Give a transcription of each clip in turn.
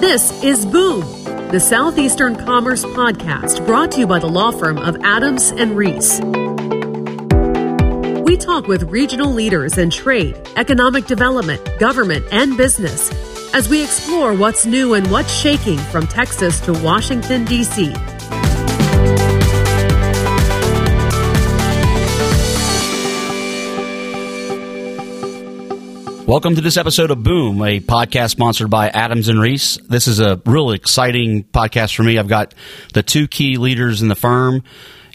This is Boom, the Southeastern Commerce Podcast brought to you by the law firm of Adams and Reese. We talk with regional leaders in trade, economic development, government, and business as we explore what's new and what's shaking from Texas to Washington, D.C. Welcome to this episode of Boom, a podcast sponsored by Adams and Reese. This is a really exciting podcast for me. I've got the two key leaders in the firm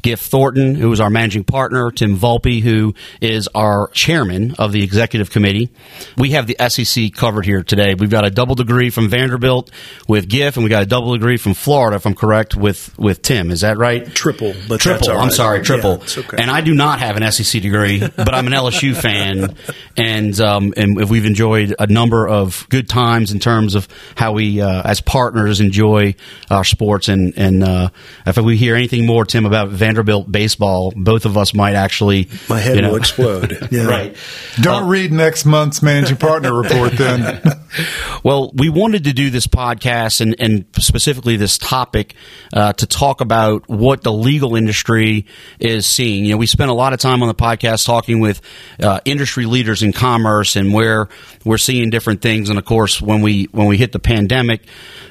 Giff Thornton, who is our managing partner, Tim Volpe, who is our chairman of the executive committee. We have the SEC covered here today. We've got a double degree from Vanderbilt with Giff, and we got a double degree from Florida, if I'm correct, with, with Tim. Is that right? Triple, but triple. I'm sorry, triple. Yeah, okay. And I do not have an SEC degree, but I'm an LSU fan, and um, and we've enjoyed a number of good times in terms of how we, uh, as partners, enjoy our sports. And and uh, if we hear anything more, Tim, about Vanderbilt baseball, both of us might actually my head you know, will explode. Yeah. right. Don't uh, read next month's managing partner report then. well, we wanted to do this podcast and, and specifically this topic uh, to talk about what the legal industry is seeing. You know, we spent a lot of time on the podcast talking with uh, industry leaders in commerce and where we're seeing different things. And of course, when we when we hit the pandemic,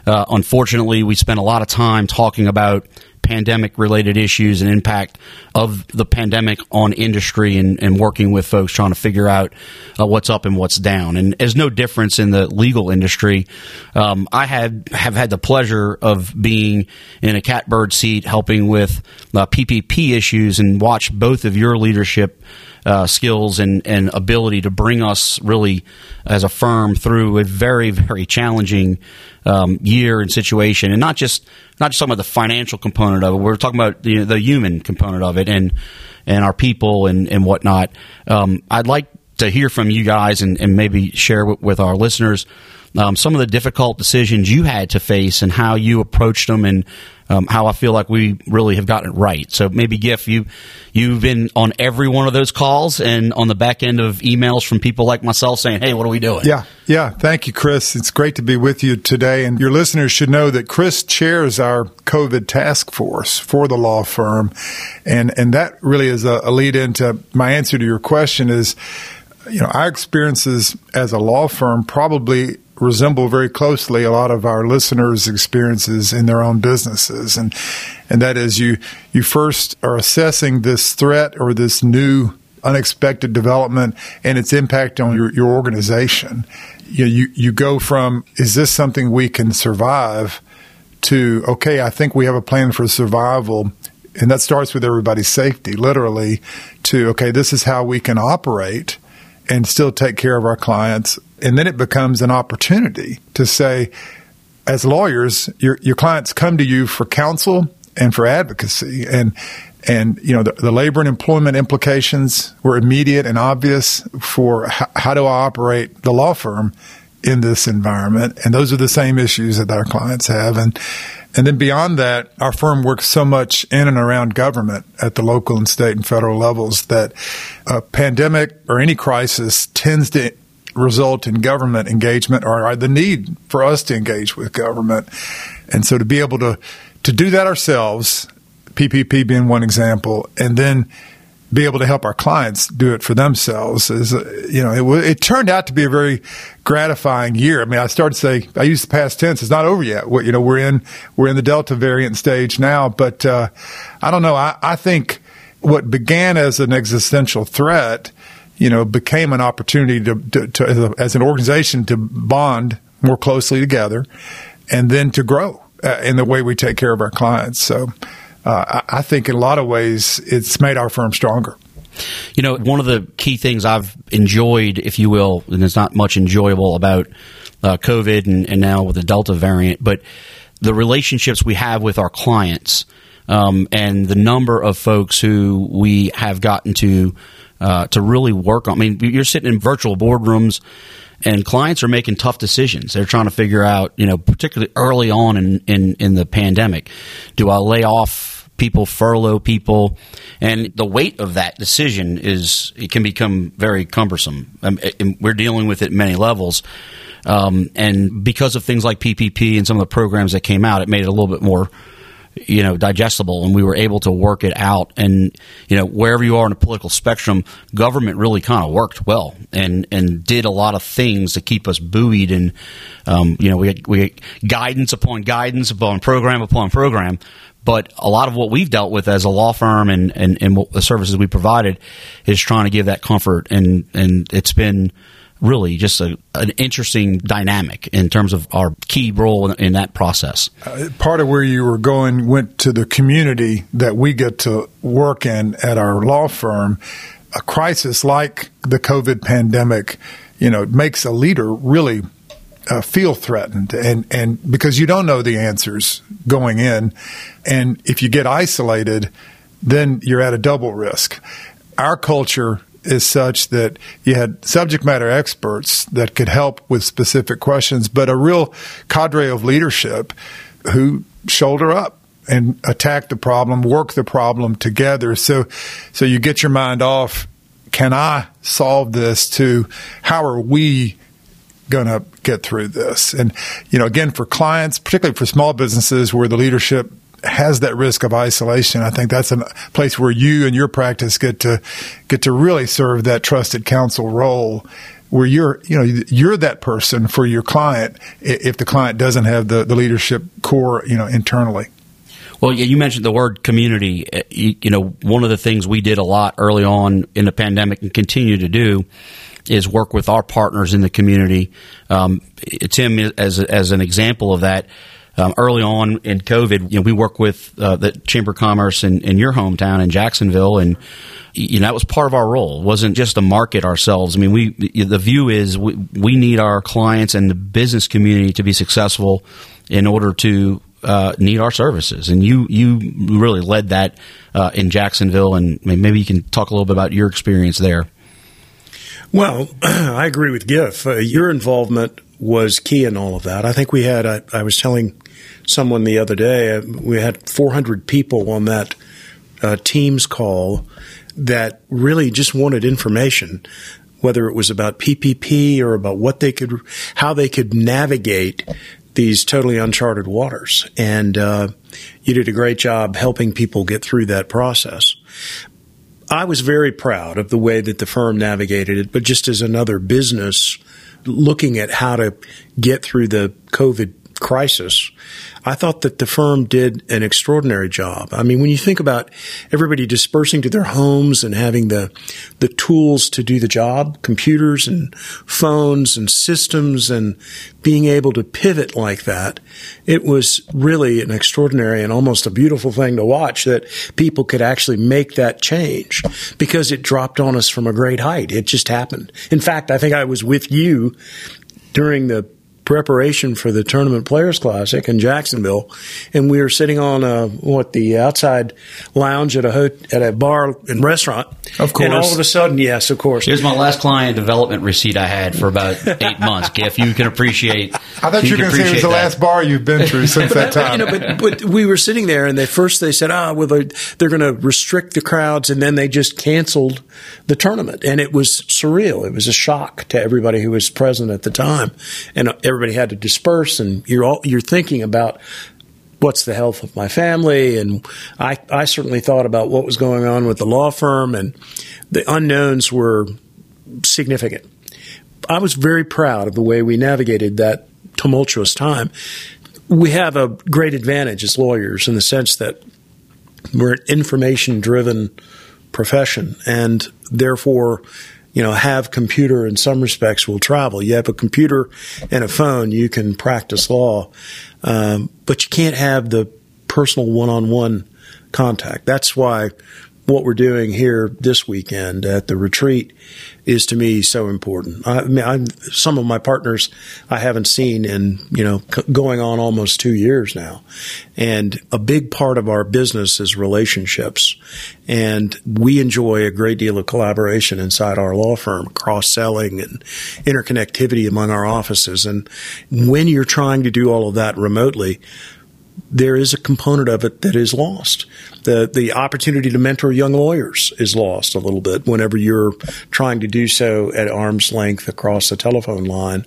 uh, unfortunately, we spent a lot of time talking about pandemic related issues and impact of the pandemic on industry and, and working with folks trying to figure out uh, what's up and what's down. And there's no difference in the legal industry. Um, I had have had the pleasure of being in a catbird seat helping with uh, PPP issues and watch both of your leadership uh, skills and, and ability to bring us really as a firm through a very very challenging um, year and situation, and not just not just some of the financial component of it. We're talking about the, the human component of it and and our people and and whatnot. Um, I'd like to hear from you guys and, and maybe share with, with our listeners um, some of the difficult decisions you had to face and how you approached them and um, how I feel like we really have gotten it right. So maybe Giff, you you've been on every one of those calls and on the back end of emails from people like myself saying, "Hey, what are we doing?" Yeah, yeah. Thank you, Chris. It's great to be with you today, and your listeners should know that Chris chairs our COVID task force for the law firm, and and that really is a, a lead into my answer to your question is you know, our experiences as a law firm probably resemble very closely a lot of our listeners' experiences in their own businesses, and and that is you you first are assessing this threat or this new unexpected development and its impact on your, your organization. You, you you go from is this something we can survive to okay, I think we have a plan for survival. And that starts with everybody's safety, literally, to okay, this is how we can operate and still take care of our clients and then it becomes an opportunity to say, as lawyers, your, your clients come to you for counsel and for advocacy. And, and you know, the, the labor and employment implications were immediate and obvious for how, how do I operate the law firm in this environment. And those are the same issues that our clients have. And, and then beyond that, our firm works so much in and around government at the local and state and federal levels that a pandemic or any crisis tends to result in government engagement or the need for us to engage with government. And so to be able to, to do that ourselves, PPP being one example, and then be able to help our clients do it for themselves is, you know, it, it turned out to be a very gratifying year. I mean, I started to say, I use the past tense. It's not over yet. We, you know, we're in, we're in the Delta variant stage now, but, uh, I don't know. I, I think what began as an existential threat you know, became an opportunity to, to, to as, a, as, an organization to bond more closely together and then to grow uh, in the way we take care of our clients. So uh, I, I think in a lot of ways it's made our firm stronger. You know, one of the key things I've enjoyed, if you will, and it's not much enjoyable about uh, COVID and, and, now with the Delta variant, but the relationships we have with our clients um, and the number of folks who we have gotten to uh, to really work on. I mean, you're sitting in virtual boardrooms and clients are making tough decisions. They're trying to figure out, you know, particularly early on in, in, in the pandemic, do I lay off people, furlough people? And the weight of that decision is, it can become very cumbersome. Um, we're dealing with it many levels. Um, and because of things like PPP and some of the programs that came out, it made it a little bit more you know digestible and we were able to work it out. And you know wherever you are in the political spectrum government really kind of worked well and and did a lot of things to keep us buoyed. And um, you know we had, we had guidance upon guidance upon program upon program. But a lot of what we've dealt with as a law firm and, and, and the services we provided is trying to give that comfort. And and it's been really just a, an interesting dynamic in terms of our key role in, in that process. Uh, part of where you were going went to the community that we get to work in at our law firm. A crisis like the COVID pandemic, you know, makes a leader really uh, feel threatened and and because you don't know the answers going in and if you get isolated then you're at a double risk our culture is such that you had subject matter experts that could help with specific questions, but a real cadre of leadership who shoulder up and attack the problem, work the problem together. So, so you get your mind off. Can I solve this? To how are we going to get through this? And you know, again, for clients, particularly for small businesses where the leadership has that risk of isolation. I think that's a place where you and your practice get to get to really serve that trusted counsel role where you're you know you're that person for your client if the client doesn't have the, the leadership core you know internally. Well you mentioned the word community. Uh, you, know one of the things we did a lot early on in the pandemic and continue to do is work with our partners in the community. Um, tim as, as an example of that um, early on in COVID, you know, we work with uh, the Chamber of Commerce in, in, your hometown in Jacksonville, and you know that was part of our role. It wasn't just to market ourselves. I mean, we the view is we, we need our clients and the business community to be successful in order to uh, need our services. And you you really led that uh, in Jacksonville, and maybe you can talk a little bit about your experience there. Well, I agree with Giff. Uh, your involvement was key in all of that. I think we had, I, I was telling someone the other day, uh, we had 400 people on that uh, Teams call that really just wanted information, whether it was about PPP or about what they could, how they could navigate these totally uncharted waters. And uh, you did a great job helping people get through that process. I was very proud of the way that the firm navigated it, but just as another business looking at how to get through the COVID crisis, I thought that the firm did an extraordinary job. I mean, when you think about everybody dispersing to their homes and having the the tools to do the job, computers and phones and systems and being able to pivot like that, it was really an extraordinary and almost a beautiful thing to watch that people could actually make that change because it dropped on us from a great height. It just happened. In fact, I think I was with you during the preparation for the Tournament Players Classic in Jacksonville, and we were sitting on a, what the outside lounge at a ho- at a bar and restaurant. Of course, and all of a sudden, yes, of course. Here's my last client development receipt I had for about eight months. Giff, you can appreciate. I thought you, were going to say it was the last bar you've been through since that time. you know, but, but we were sitting there, and they first they said, "Ah, well, they're, they're going to restrict the crowds," and then they just canceled the tournament, and it was surreal. It was a shock to everybody who was present at the time, and everybody had to disperse, and you're all, you're thinking about what's the health of my family, and I I certainly thought about what was going on with the law firm, and the unknowns were significant. I was very proud of the way we navigated that tumultuous time. We have a great advantage as lawyers in the sense that we're an information driven profession, and therefore you know, have computer in some respects will travel. You have a computer and a phone, you can practice law, um, but you can't have the personal one-on-one contact. That's why what we're doing here this weekend at the retreat is to me so important. I, mean, I'm, some of my partners I haven't seen in you know c- going on almost two years now, and a big part of our business is relationships, and we enjoy a great deal of collaboration inside our law firm, cross selling and interconnectivity among our offices, and when you're trying to do all of that remotely there is a component of it that is lost. The the opportunity to mentor young lawyers is lost a little bit whenever you're trying to do so at arm's length across a telephone line.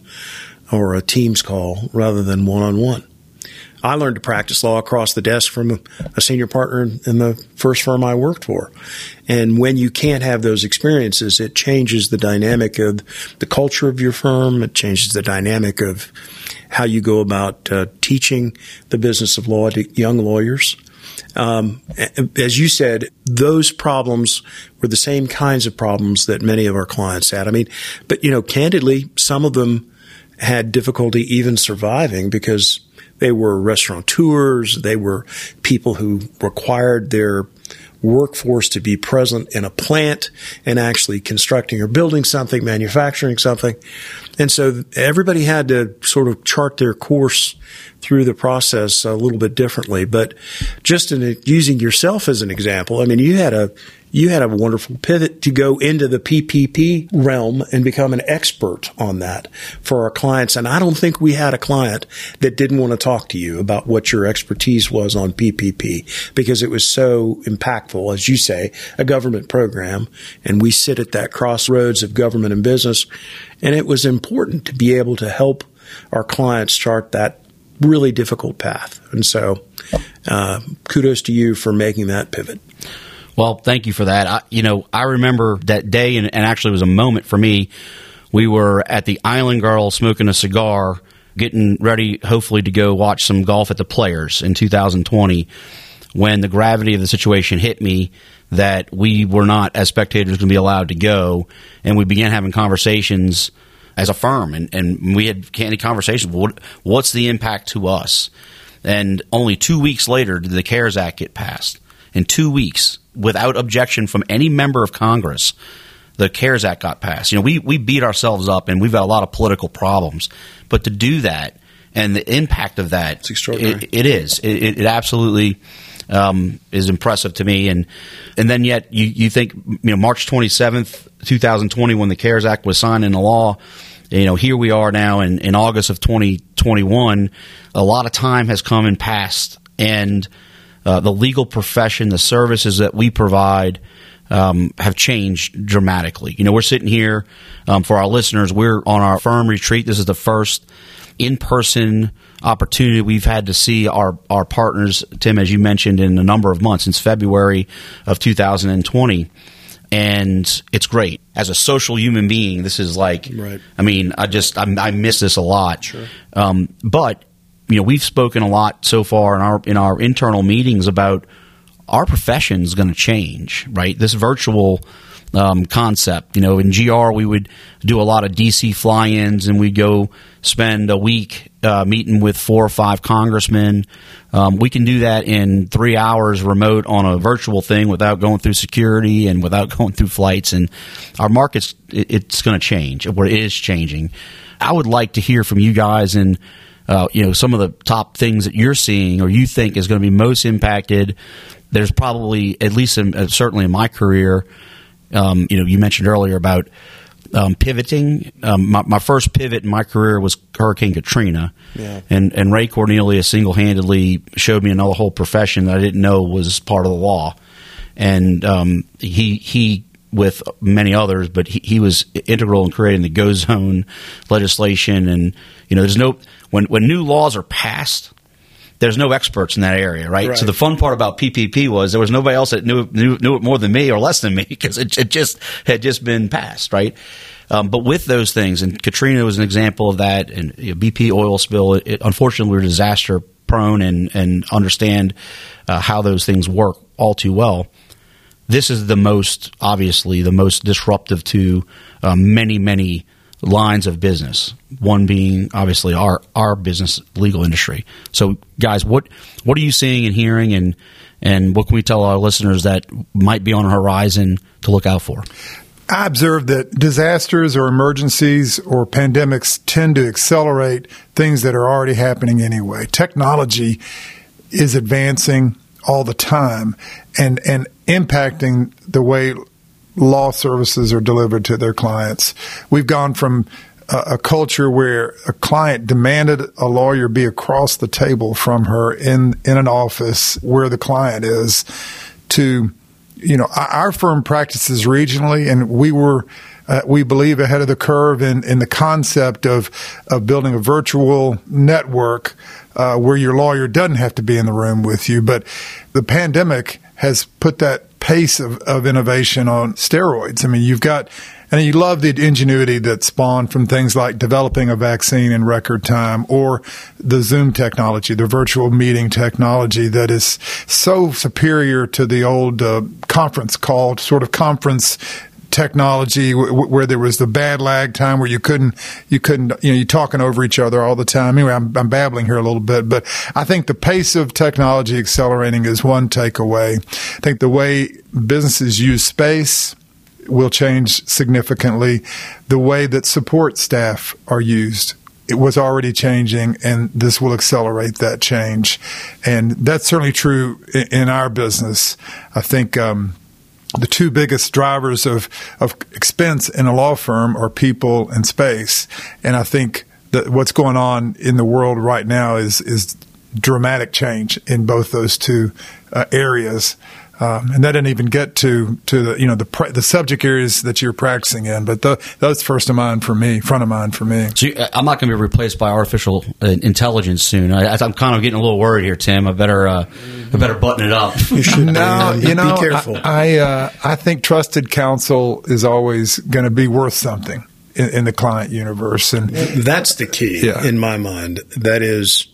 or a Teams call rather than one on one. I learned to practice law across the desk from a senior partner in the first firm I worked for. And when you can't have those experiences, it changes the dynamic of the culture of your firm. It changes the dynamic of how you go about uh, teaching the business of law to young lawyers. Um, as you said, those problems were the same kinds of problems that many of our clients had. I mean, but you know, candidly, some of them had difficulty even surviving because they were restaurateurs. They were people who required their workforce to be present in a plant and actually constructing or building something, manufacturing something. And so everybody had to sort of chart their course through the process a little bit differently. But just in using yourself as an example, I mean, you had a you had a wonderful pivot to go into the PPP realm and become an expert on that for our clients. And I don't think we had a client that didn't want to talk to you about what your expertise was on PPP because it was so impactful, as you say, a government program. And we sit at that crossroads of government and business. And it was important to be able to help our clients chart that really difficult path. And so, uh, kudos to you for making that pivot. Well, thank you for that. I, you know, I remember that day, and, and actually it was a moment for me. We were at the Island Girl smoking a cigar, getting ready, hopefully, to go watch some golf at the Players in 2020 when the gravity of the situation hit me that we were not, as spectators, going to be allowed to go. And we began having conversations as a firm, and, and we had candid conversations. What, what's the impact to us? And only two weeks later did the CARES Act get passed. In two weeks, without objection from any member of Congress, the CARES Act got passed. You know, we, we beat ourselves up and we've got a lot of political problems. But to do that and the impact of that, it's extraordinary. it, it is. It, it absolutely um, is impressive to me. And and then yet you, you think, you know, March 27th, 2020, when the CARES Act was signed into law, you know, here we are now in, in August of 2021. A lot of time has come and passed. And – uh, the legal profession, the services that we provide um, have changed dramatically. You know, we're sitting here um, for our listeners. We're on our firm retreat. This is the first in-person opportunity we've had to see our our partners, Tim, as you mentioned, in a number of months since February of 2020 and it's great as a social human being. This is like, right. I mean, I just I, I miss this a lot. Sure. Um, but you know, we've spoken a lot so far in our in our internal meetings about our profession is going to change, right? This virtual um, concept. You know, in GR we would do a lot of DC fly-ins, and we'd go spend a week uh, meeting with four or five congressmen. Um, we can do that in three hours remote on a virtual thing without going through security and without going through flights. And our market's it, it's going to change, or it is changing. I would like to hear from you guys and uh, you know some of the top things that you're seeing or you think is going to be most impacted. There's probably at least in, uh, certainly in my career. Um, you know, you mentioned earlier about um, pivoting. Um, my, my, first pivot in my career was Hurricane Katrina, yeah. and and Ray Cornelius single handedly showed me another whole profession that I didn't know was part of the law, and um, he he with many others, but he, he was integral in creating the go zone legislation, and you know, there's no when when new laws are passed, there's no experts in that area, right? right? So the fun part about PPP was there was nobody else that knew knew, knew it more than me or less than me because it, it, just had just been passed, right? Um, but with those things, and Katrina was an example of that, and you know, BP oil spill. It, unfortunately, we're disaster prone and and understand uh, how those things work all too well. This is the most obviously the most disruptive to uh, many many lines of business. One being obviously our our business legal industry. So, guys, what what are you seeing and hearing, and and what can we tell our listeners that might be on the horizon to look out for? I observe that disasters or emergencies or pandemics tend to accelerate things that are already happening anyway. Technology is advancing all the time and and impacting the way law services are delivered to their clients. We've gone from a, a, culture where a client demanded a lawyer be across the table from her in, in an office where the client is to, you know, our firm practices regionally and we were uh, we believe ahead of the curve in, in the concept of of building a virtual network uh, where your lawyer doesn't have to be in the room with you. But the pandemic has put that pace of, of innovation on steroids. I mean, you've got and you love the ingenuity that spawned from things like developing a vaccine in record time or the Zoom technology, the virtual meeting technology that is so superior to the old uh, conference call, sort of conference technology w- where there was the bad lag time where you couldn't you couldn't you know you're talking over each other all the time anyway I'm, I'm babbling here a little bit but i think the pace of technology accelerating is one takeaway i think the way businesses use space will change significantly. The way that support staff are used it was already changing, and this will accelerate that change. And that's certainly true in, our business. I think um, the two biggest drivers of, of expense in a law firm are people and space. And I think that what's going on in the world right now is is dramatic change in both those two uh, areas. Um, and that didn't even get to to the you know the the subject areas that you're practicing in, but the, that's first of mind for me, front of mind for me. So you, I'm not going to be replaced by artificial uh, intelligence soon. I, am kind of getting a little worried here, Tim. I better uh, I better button it up. You should no, you know, be careful. I I, uh, I think trusted counsel is always going to be worth something in, in, the client universe, and that's the key yeah. in my mind. That is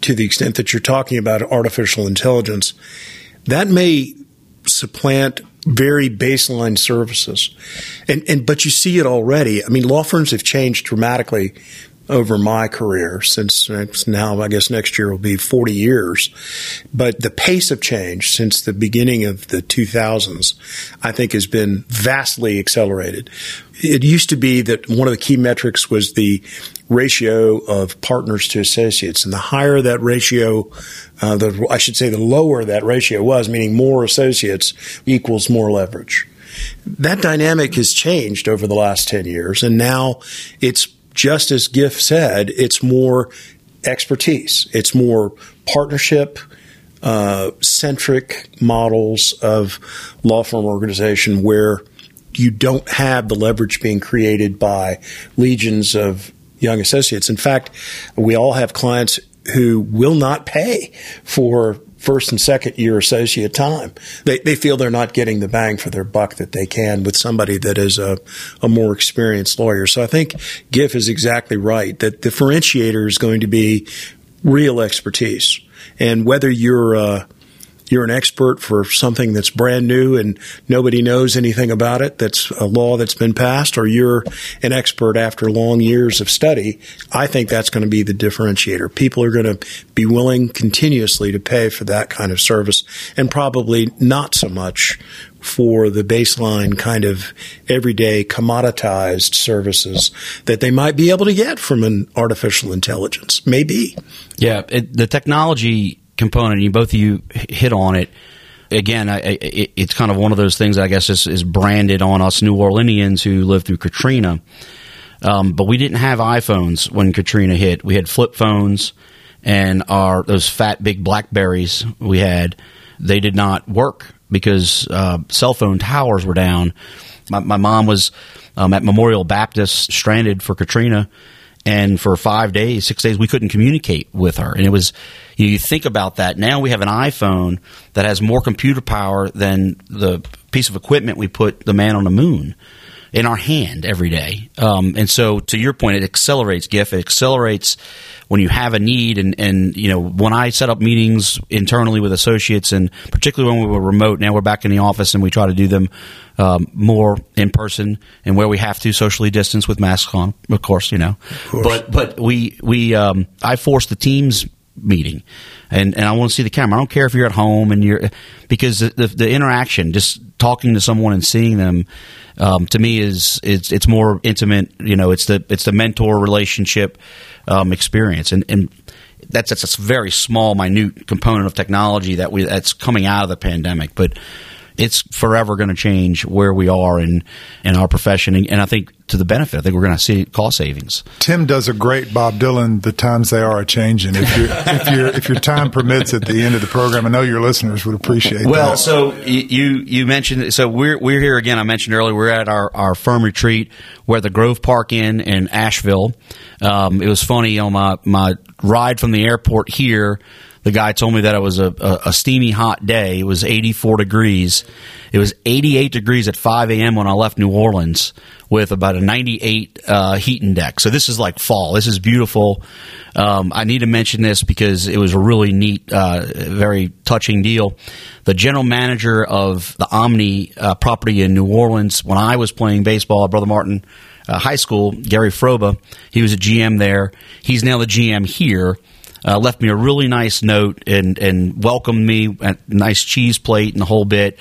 to the extent that you're talking about artificial intelligence that may supplant very baseline services. And, and, but you see it already. I mean, law firms have changed dramatically over my career since now, I guess next year will be 40 years. But the pace of change since the beginning of the 2000s, I think has been vastly accelerated. It used to be that one of the key metrics was the ratio of partners to associates. And the higher that ratio, uh, the, I should say the lower that ratio was, meaning more associates equals more leverage. That dynamic has changed over the last 10 years. And now it's just as Giff said, it's more expertise. It's more partnership, uh, centric models of law firm organization where you don't have the leverage being created by legions of young associates. In fact, we all have clients who will not pay for first and second year associate time. They, they feel they're not getting the bang for their buck that they can with somebody that is a, a more experienced lawyer. So I think Giff is exactly right that differentiator is going to be real expertise. And whether you're, you're an expert for something that's brand new and nobody knows anything about it, that's a law that's been passed, or you're an expert after long years of study, I think that's going to be the differentiator. People are going to be willing continuously to pay for that kind of service and probably not so much for the baseline kind of everyday commoditized services that they might be able to get from an artificial intelligence. Maybe. Yeah, it, the technology component. You both of you hit on it. Again, I, it, it's kind of one of those things. I guess is, is branded on us New Orleanians who lived through Katrina. Um, but we didn't have iPhones when Katrina hit. We had flip phones and our those fat big Blackberries we had. They did not work because uh, cell phone towers were down. My, my mom was um, at Memorial Baptist, stranded for Katrina, and for five days, six days, we couldn't communicate with her. And it was, you, think about that. Now we have an iPhone that has more computer power than the piece of equipment we put the man on the moon in our hand every day. Um, and so, to your point, it accelerates Giff. It accelerates when you have a need. And, and, you know, when I set up meetings internally with associates, and particularly when we were remote, now we're back in the office and we try to do them um, more in person and where we have to socially distance with masks on, of course, you know. Course. But but we we um, I force the teams meeting and and I want to see the camera. I don't care if you're at home and you're because the, the, the interaction, just talking to someone and seeing them, um, to me is it's it's more intimate. You know, it's the it's the mentor relationship um, experience, and and that's that's a very small, minute component of technology that we that's coming out of the pandemic, but it's forever going to change where we are in in our profession, and, and I think to the benefit. I think we're going to see cost savings. Tim does a great Bob Dylan. The times they are a changing. If your if your if your time permits at the end of the program, I know your listeners would appreciate. That. Well, that. so you you mentioned so we're we're here again. I mentioned earlier we're at our our firm retreat. We're at the Grove Park Inn in Asheville. Um, it was funny on my my ride from the airport here the guy told me that it was a, a, a, steamy hot day. It was 84 degrees. It was 88 degrees at 5 a.m. when I left New Orleans with about a 98 uh, heat index. So this is like fall. This is beautiful. Um, I need to mention this because it was a really neat, uh, very touching deal. The general manager of the Omni uh, property in New Orleans, when I was playing baseball at Brother Martin uh, High School, Gary Froba, he was a GM there. He's now the GM here uh, left me a really nice note and, and welcomed me, a nice cheese plate and the whole bit.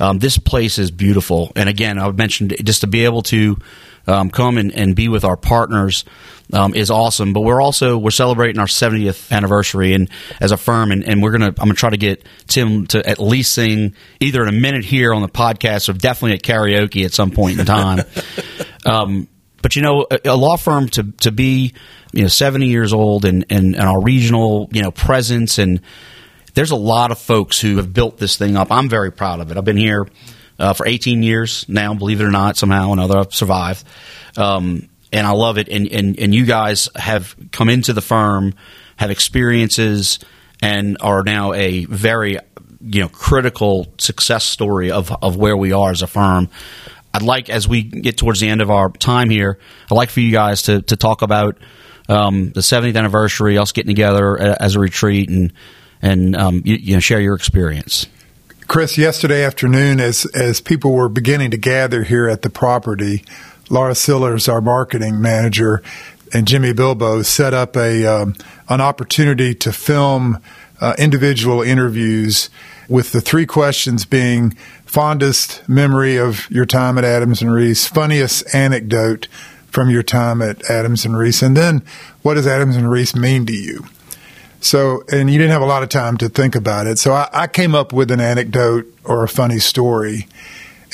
Um, this place is beautiful. And again, I mentioned just to be able to um, come and, and be with our partners um, is awesome. But we're also we're celebrating our 70th anniversary and as a firm, and, and we're gonna I'm gonna try to get Tim to at least sing either in a minute here on the podcast or definitely at karaoke at some point in time. um, but you know, a, a law firm to to be you know 70 years old and, and, and our regional you know presence and there's a lot of folks who have built this thing up. I'm very proud of it. I've been here uh, for 18 years now, believe it or not, somehow or another I've survived. Um, and I love it. And, and, and you guys have come into the firm, have experiences, and are now a very you know critical success story of, of where we are as a firm. I'd like, as we get towards the end of our time here, I'd like for you guys to, to talk about um, the 70th anniversary, us getting together as a retreat and and um, you, you know share your experience. Chris, yesterday afternoon, as as people were beginning to gather here at the property, Laura Sillers, our marketing manager, and Jimmy Bilbo set up a um, an opportunity to film uh, individual interviews with the three questions being fondest memory of your time at Adams and Reese, funniest anecdote from your time at Adams and Reese? And then what does Adams and Reese mean to you? So, and you didn't have a lot of time to think about it. So I, I came up with an anecdote or a funny story.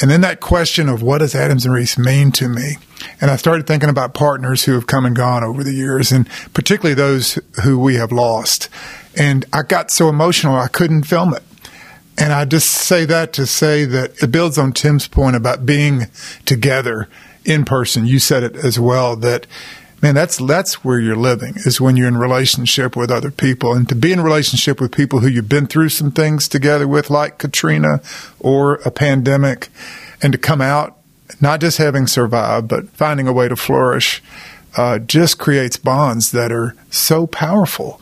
And then that question of what does Adams and Reese mean to me? And I started thinking about partners who have come and gone over the years, and particularly those who we have lost. And I got so emotional I couldn't film it. And I just say that to say that it builds on Tim's point about being together in person. You said it as well that man, that's that's where you're living is when you're in relationship with other people, and to be in relationship with people who you've been through some things together with, like Katrina or a pandemic, and to come out not just having survived, but finding a way to flourish, uh, just creates bonds that are so powerful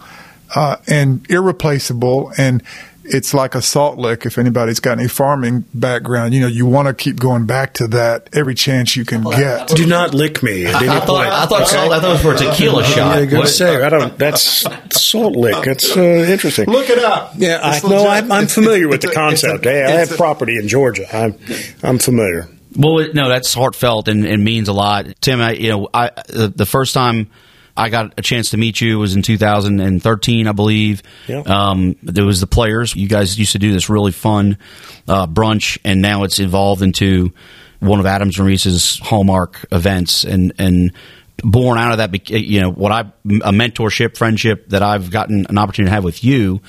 uh, and irreplaceable and it's like a salt lick. If anybody's got any farming background, you know, you want to keep going back to that every chance you can get. Do not lick me at any I, thought, point. I thought, okay. salt, I thought it was for a tequila shot. Yeah, going to say I don't. That's salt lick. That's uh, interesting. Look it up. Yeah, I know. I'm, I'm, familiar with the concept. A, hey, I have a, property in Georgia. I'm I'm familiar. Well, no, that's heartfelt and, and means a lot, Tim. I, you know, I the, the first time I got a chance to meet you. It was in 2013, I believe. Yeah. Um, there was the players. You guys used to do this really fun uh, brunch, and now it's evolved into one of Adams and Reese's hallmark events. And and born out of that, you know, what I a mentorship, friendship that I've gotten an opportunity to have with you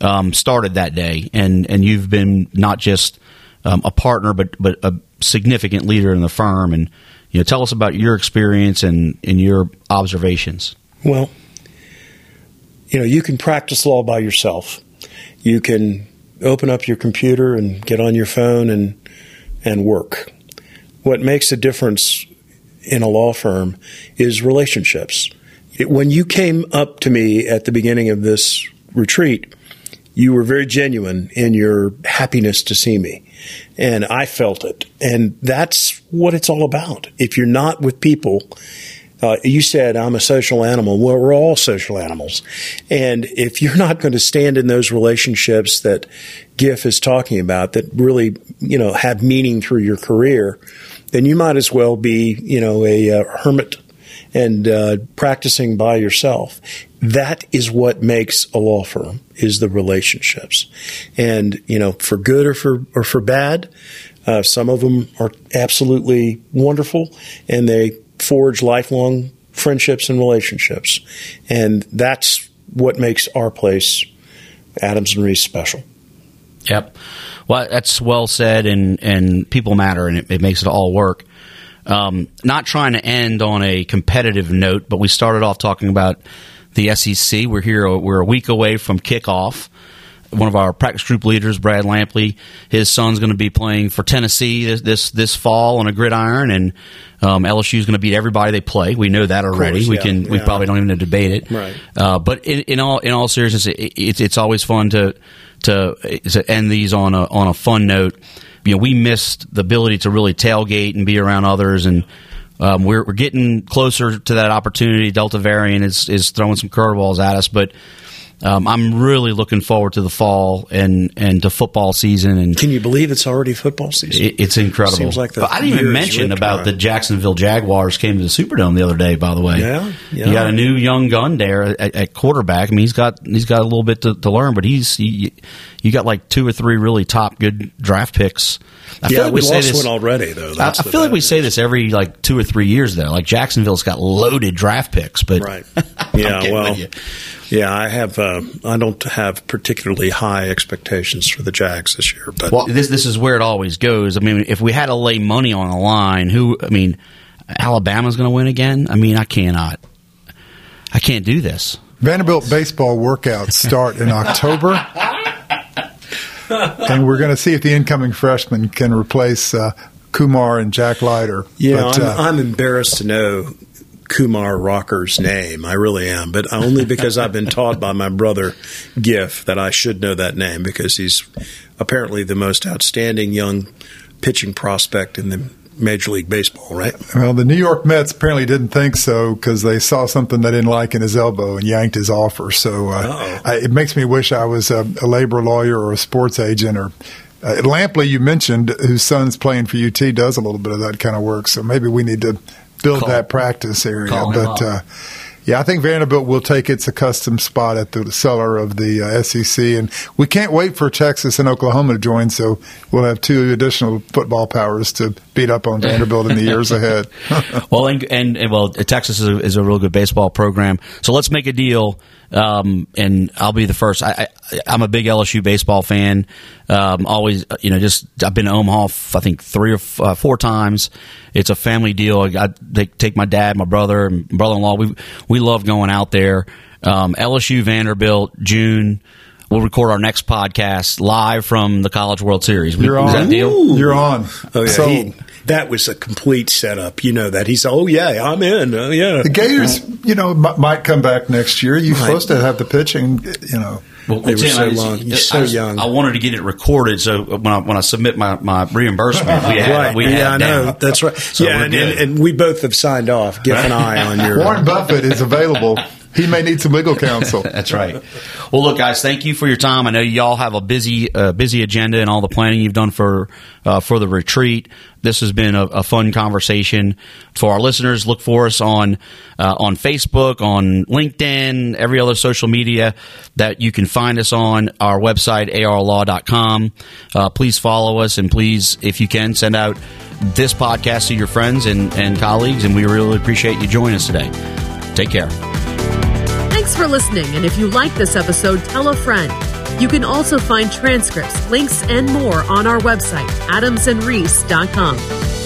um, started that day, and and you've been not just um, a partner, but but a significant leader in the firm and you know, tell us about your experience and, and your observations. Well, you know, you can practice law by yourself. You can open up your computer and get on your phone and and work. What makes a difference in a law firm is relationships. It, when you came up to me at the beginning of this retreat, you were very genuine in your happiness to see me. And I felt it. And that's what it's all about. If you're not with people, uh, you said I'm a social animal. Well, we're all social animals. And if you're not going to stand in those relationships that Giff is talking about that really, you know, have meaning through your career, then you might as well be, you know, a, a hermit and uh, practicing by yourself. That is what makes a law firm is the relationships, and you know, for good or for or for bad. Uh, some of them are absolutely wonderful, and they forge lifelong friendships and relationships, and that's what makes our place, Adams and Reese, special. Yep. Well, that's well said, and, and people matter, and it, it makes it all work. Um, not trying to end on a competitive note, but we started off talking about the SEC. We're here. We're a week away from kickoff. One of our practice group leaders, Brad Lampley, his son's going to be playing for Tennessee this this, this fall on a gridiron, and um, LSU is going to beat everybody they play. We know that already. Course, we yeah, can. We probably don't even debate it. Right. Uh, but in, in all in all seriousness, it, it's it's always fun to to to end these on a on a fun note. You know, we missed the ability to really tailgate and be around others, and um, we're we're getting closer to that opportunity. Delta variant is is throwing some curveballs at us, but. Um, I'm really looking forward to the fall and, and to football season, and Can you believe it's already football season? it, it's incredible. Seems like the But I didn't even mention about the Jacksonville Jaguars came to the Superdome the other day. By the way, Yeah, yeah. you got a new young gun there at, at quarterback. I mean, he's got he's got a little bit to, to learn, but he's he, you got like two or three really top good draft picks. I yeah, like we, say lost this- one already though. I, That's I feel like we say this every like two or three years though. Like Jacksonville's got loaded draft picks, but Right. Yeah. well. With you. Yeah, I have. Uh, I don't have particularly high expectations for the Jags this year, but Well, this this is where it always goes. I mean, if we had to lay money on the line, who? I mean, Alabama's going to win again. I mean, I cannot. I can't do this. Vanderbilt baseball workouts start in October. and we're going to see if the incoming freshman can replace uh, Kumar and Jack Leiter. yeah, But, I'm, uh, I'm embarrassed to know Kumar Rocker's name. I really am, but only because I've been taught by my brother Giff that I should know that name because he's apparently the most outstanding young pitching prospect in the Major League Baseball. Right? well, the New York Mets apparently didn't think so because they saw something they didn't like in his elbow and yanked his offer. So uh, I, it makes me wish I was a, a labor lawyer or a sports agent or. Uh, Lampley, you mentioned, whose son's playing for UT, does a little bit of that kind of work. So maybe we need to build Call- that practice area. but uh, yeah, I think Vanderbilt will take its accustomed spot at the cellar of the uh, SEC, and we can't wait for Texas and Oklahoma to join. So we'll have two additional football powers to beat up on Vanderbilt in the years ahead. Well, and, and, and well, Texas is a, is a real good baseball program. So let's make a deal. Um, and I'll be the first. I, I'm a big LSU baseball fan. Um, always, you know, just I've been to Omaha. f- I think three or f- uh, four times. It's a family deal. I, I take, take my dad, my brother, and brother-in-law. We we love going out there. Um, LSU Vanderbilt June. We'll record our next podcast live from the College World Series. We- You're is on. that deal? You're on. Oh yeah, So he, that was a complete setup. You know that he's. Oh yeah, I'm in. Oh yeah. the Gators, you know, m- might come back next year. You're supposed to have the pitching, you know. Well, They were Tim, so I- long. You're so I just- young. I wanted to get it recorded, so when I when I submit my, my reimbursement, we have Right. we yeah, have I know. down. That's right. So yeah, and, and, and we both have signed off. Give an eye on your. Warren Buffett is available. He may need some legal counsel. That's right. Well, look, guys, thank you for your time. I know y'all have a busy, uh, busy agenda and all the planning you've done for uh, for the retreat. This has been a, a fun conversation for our listeners. Look for us on uh, on Facebook, on LinkedIn, every other social media that you can find us on. Our website, arlaw.com. Uh, please follow us, and please, if you can, send out this podcast to your friends and, and colleagues. And we really appreciate you joining us today. Take care. Thanks for listening, and if you like this episode, tell a friend. You can also find transcripts, links, and more on our website, adamsandreese.com.